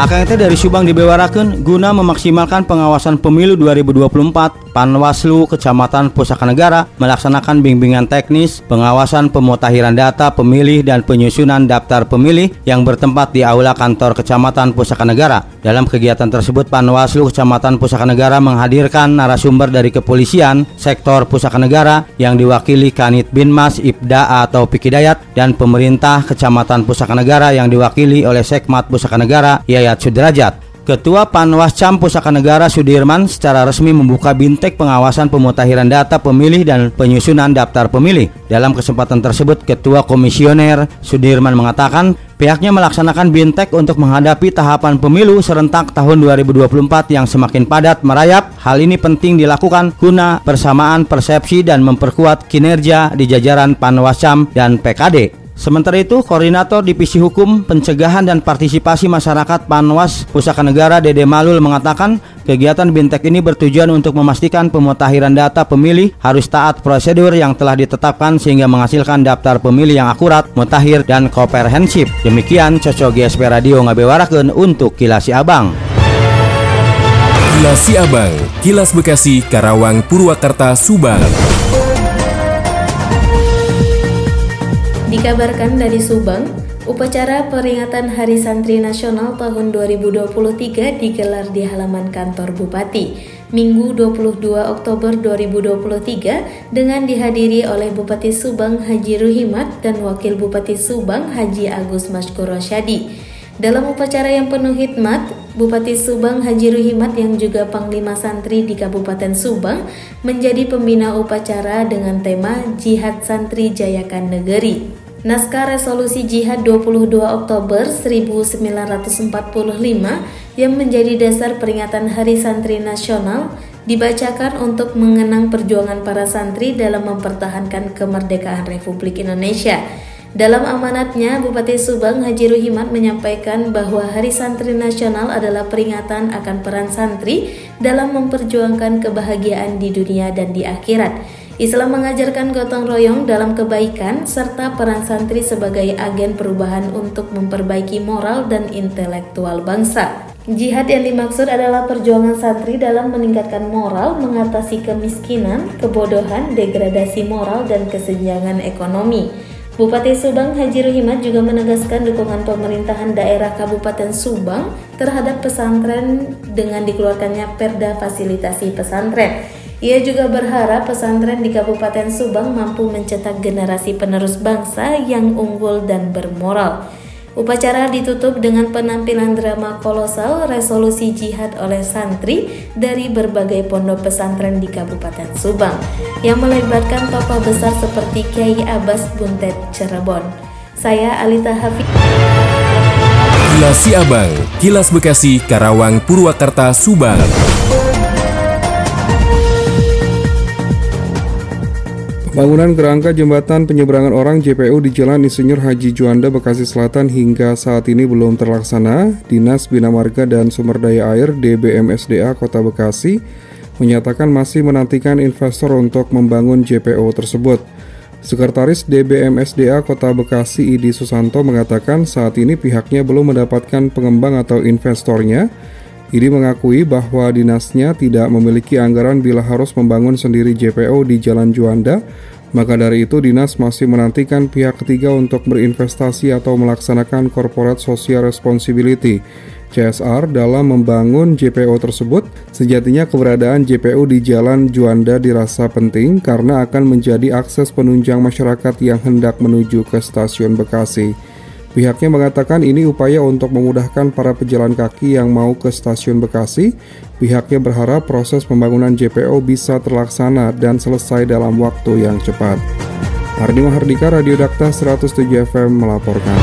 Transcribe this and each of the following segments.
Akang dari Subang dibewarakan guna memaksimalkan pengawasan pemilu 2024 Panwaslu Kecamatan Pusaka Negara melaksanakan bimbingan teknis pengawasan pemutahiran data pemilih dan penyusunan daftar pemilih yang bertempat di Aula Kantor Kecamatan Pusaka Negara. Dalam kegiatan tersebut Panwaslu Kecamatan Pusaka Negara menghadirkan narasumber dari kepolisian sektor Pusaka Negara yang diwakili Kanit Binmas Ibda atau Pikidayat dan pemerintah Kecamatan Pusaka Negara yang diwakili oleh Sekmat Pusaka Negara Yaya Hidayat Sudrajat. Ketua Panwascam Pusaka Negara Sudirman secara resmi membuka bintek pengawasan pemutahiran data pemilih dan penyusunan daftar pemilih. Dalam kesempatan tersebut, Ketua Komisioner Sudirman mengatakan pihaknya melaksanakan bintek untuk menghadapi tahapan pemilu serentak tahun 2024 yang semakin padat merayap. Hal ini penting dilakukan guna persamaan persepsi dan memperkuat kinerja di jajaran Panwascam dan PKD. Sementara itu, Koordinator Divisi Hukum, Pencegahan dan Partisipasi Masyarakat Panwas Pusaka Negara Dede Malul mengatakan kegiatan Bintek ini bertujuan untuk memastikan pemutahiran data pemilih harus taat prosedur yang telah ditetapkan sehingga menghasilkan daftar pemilih yang akurat, mutakhir, dan komprehensif. Demikian Cocok GSP Radio ngabewarakeun untuk Kilasi Abang. Kilasi Abang, Kilas Bekasi, Karawang, Purwakarta, Subang. Dikabarkan dari Subang, upacara peringatan Hari Santri Nasional tahun 2023 digelar di halaman kantor Bupati. Minggu 22 Oktober 2023 dengan dihadiri oleh Bupati Subang Haji Ruhimat dan Wakil Bupati Subang Haji Agus Maskuro Syadi. Dalam upacara yang penuh hikmat, Bupati Subang Haji Ruhimat yang juga Panglima Santri di Kabupaten Subang menjadi pembina upacara dengan tema Jihad Santri Jayakan Negeri. Naskah Resolusi Jihad 22 Oktober 1945 yang menjadi dasar peringatan Hari Santri Nasional dibacakan untuk mengenang perjuangan para santri dalam mempertahankan kemerdekaan Republik Indonesia. Dalam amanatnya, Bupati Subang Haji Ruhimat menyampaikan bahwa Hari Santri Nasional adalah peringatan akan peran santri dalam memperjuangkan kebahagiaan di dunia dan di akhirat. Islam mengajarkan gotong royong dalam kebaikan serta peran santri sebagai agen perubahan untuk memperbaiki moral dan intelektual bangsa. Jihad yang dimaksud adalah perjuangan santri dalam meningkatkan moral, mengatasi kemiskinan, kebodohan, degradasi moral, dan kesenjangan ekonomi. Bupati Subang Haji Ruhimat juga menegaskan dukungan pemerintahan daerah Kabupaten Subang terhadap pesantren dengan dikeluarkannya perda fasilitasi pesantren. Ia juga berharap pesantren di Kabupaten Subang mampu mencetak generasi penerus bangsa yang unggul dan bermoral. Upacara ditutup dengan penampilan drama kolosal resolusi jihad oleh santri dari berbagai pondok pesantren di Kabupaten Subang yang melibatkan tokoh besar seperti Kiai Abbas Buntet Cirebon. Saya Alita Hafiz. Kilas Siabang, Kilas Bekasi, Karawang, Purwakarta, Subang. Bangunan kerangka jembatan penyeberangan orang JPU di Jalan Insinyur Haji Juanda, Bekasi Selatan hingga saat ini belum terlaksana. Dinas Bina Marga dan Sumber Daya Air DBMSDA Kota Bekasi menyatakan masih menantikan investor untuk membangun JPU tersebut. Sekretaris DBMSDA Kota Bekasi Idi Susanto mengatakan saat ini pihaknya belum mendapatkan pengembang atau investornya Idi mengakui bahwa dinasnya tidak memiliki anggaran bila harus membangun sendiri JPO di Jalan Juanda, maka dari itu dinas masih menantikan pihak ketiga untuk berinvestasi atau melaksanakan corporate social responsibility CSR dalam membangun JPO tersebut. Sejatinya keberadaan JPO di Jalan Juanda dirasa penting karena akan menjadi akses penunjang masyarakat yang hendak menuju ke stasiun Bekasi. Pihaknya mengatakan ini upaya untuk memudahkan para pejalan kaki yang mau ke stasiun Bekasi. Pihaknya berharap proses pembangunan JPO bisa terlaksana dan selesai dalam waktu yang cepat. Hardi Mahardika, Radio Dakta 107 FM melaporkan.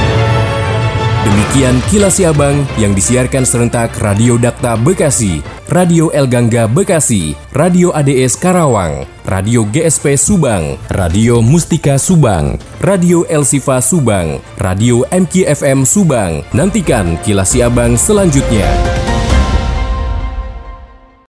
Demikian kilas Abang yang disiarkan serentak Radio Dakta Bekasi, Radio El Gangga Bekasi, Radio ADS Karawang, Radio GSP Subang, Radio Mustika Subang, Radio El Sifa Subang, Radio MKFM Subang. Nantikan kilas Abang selanjutnya.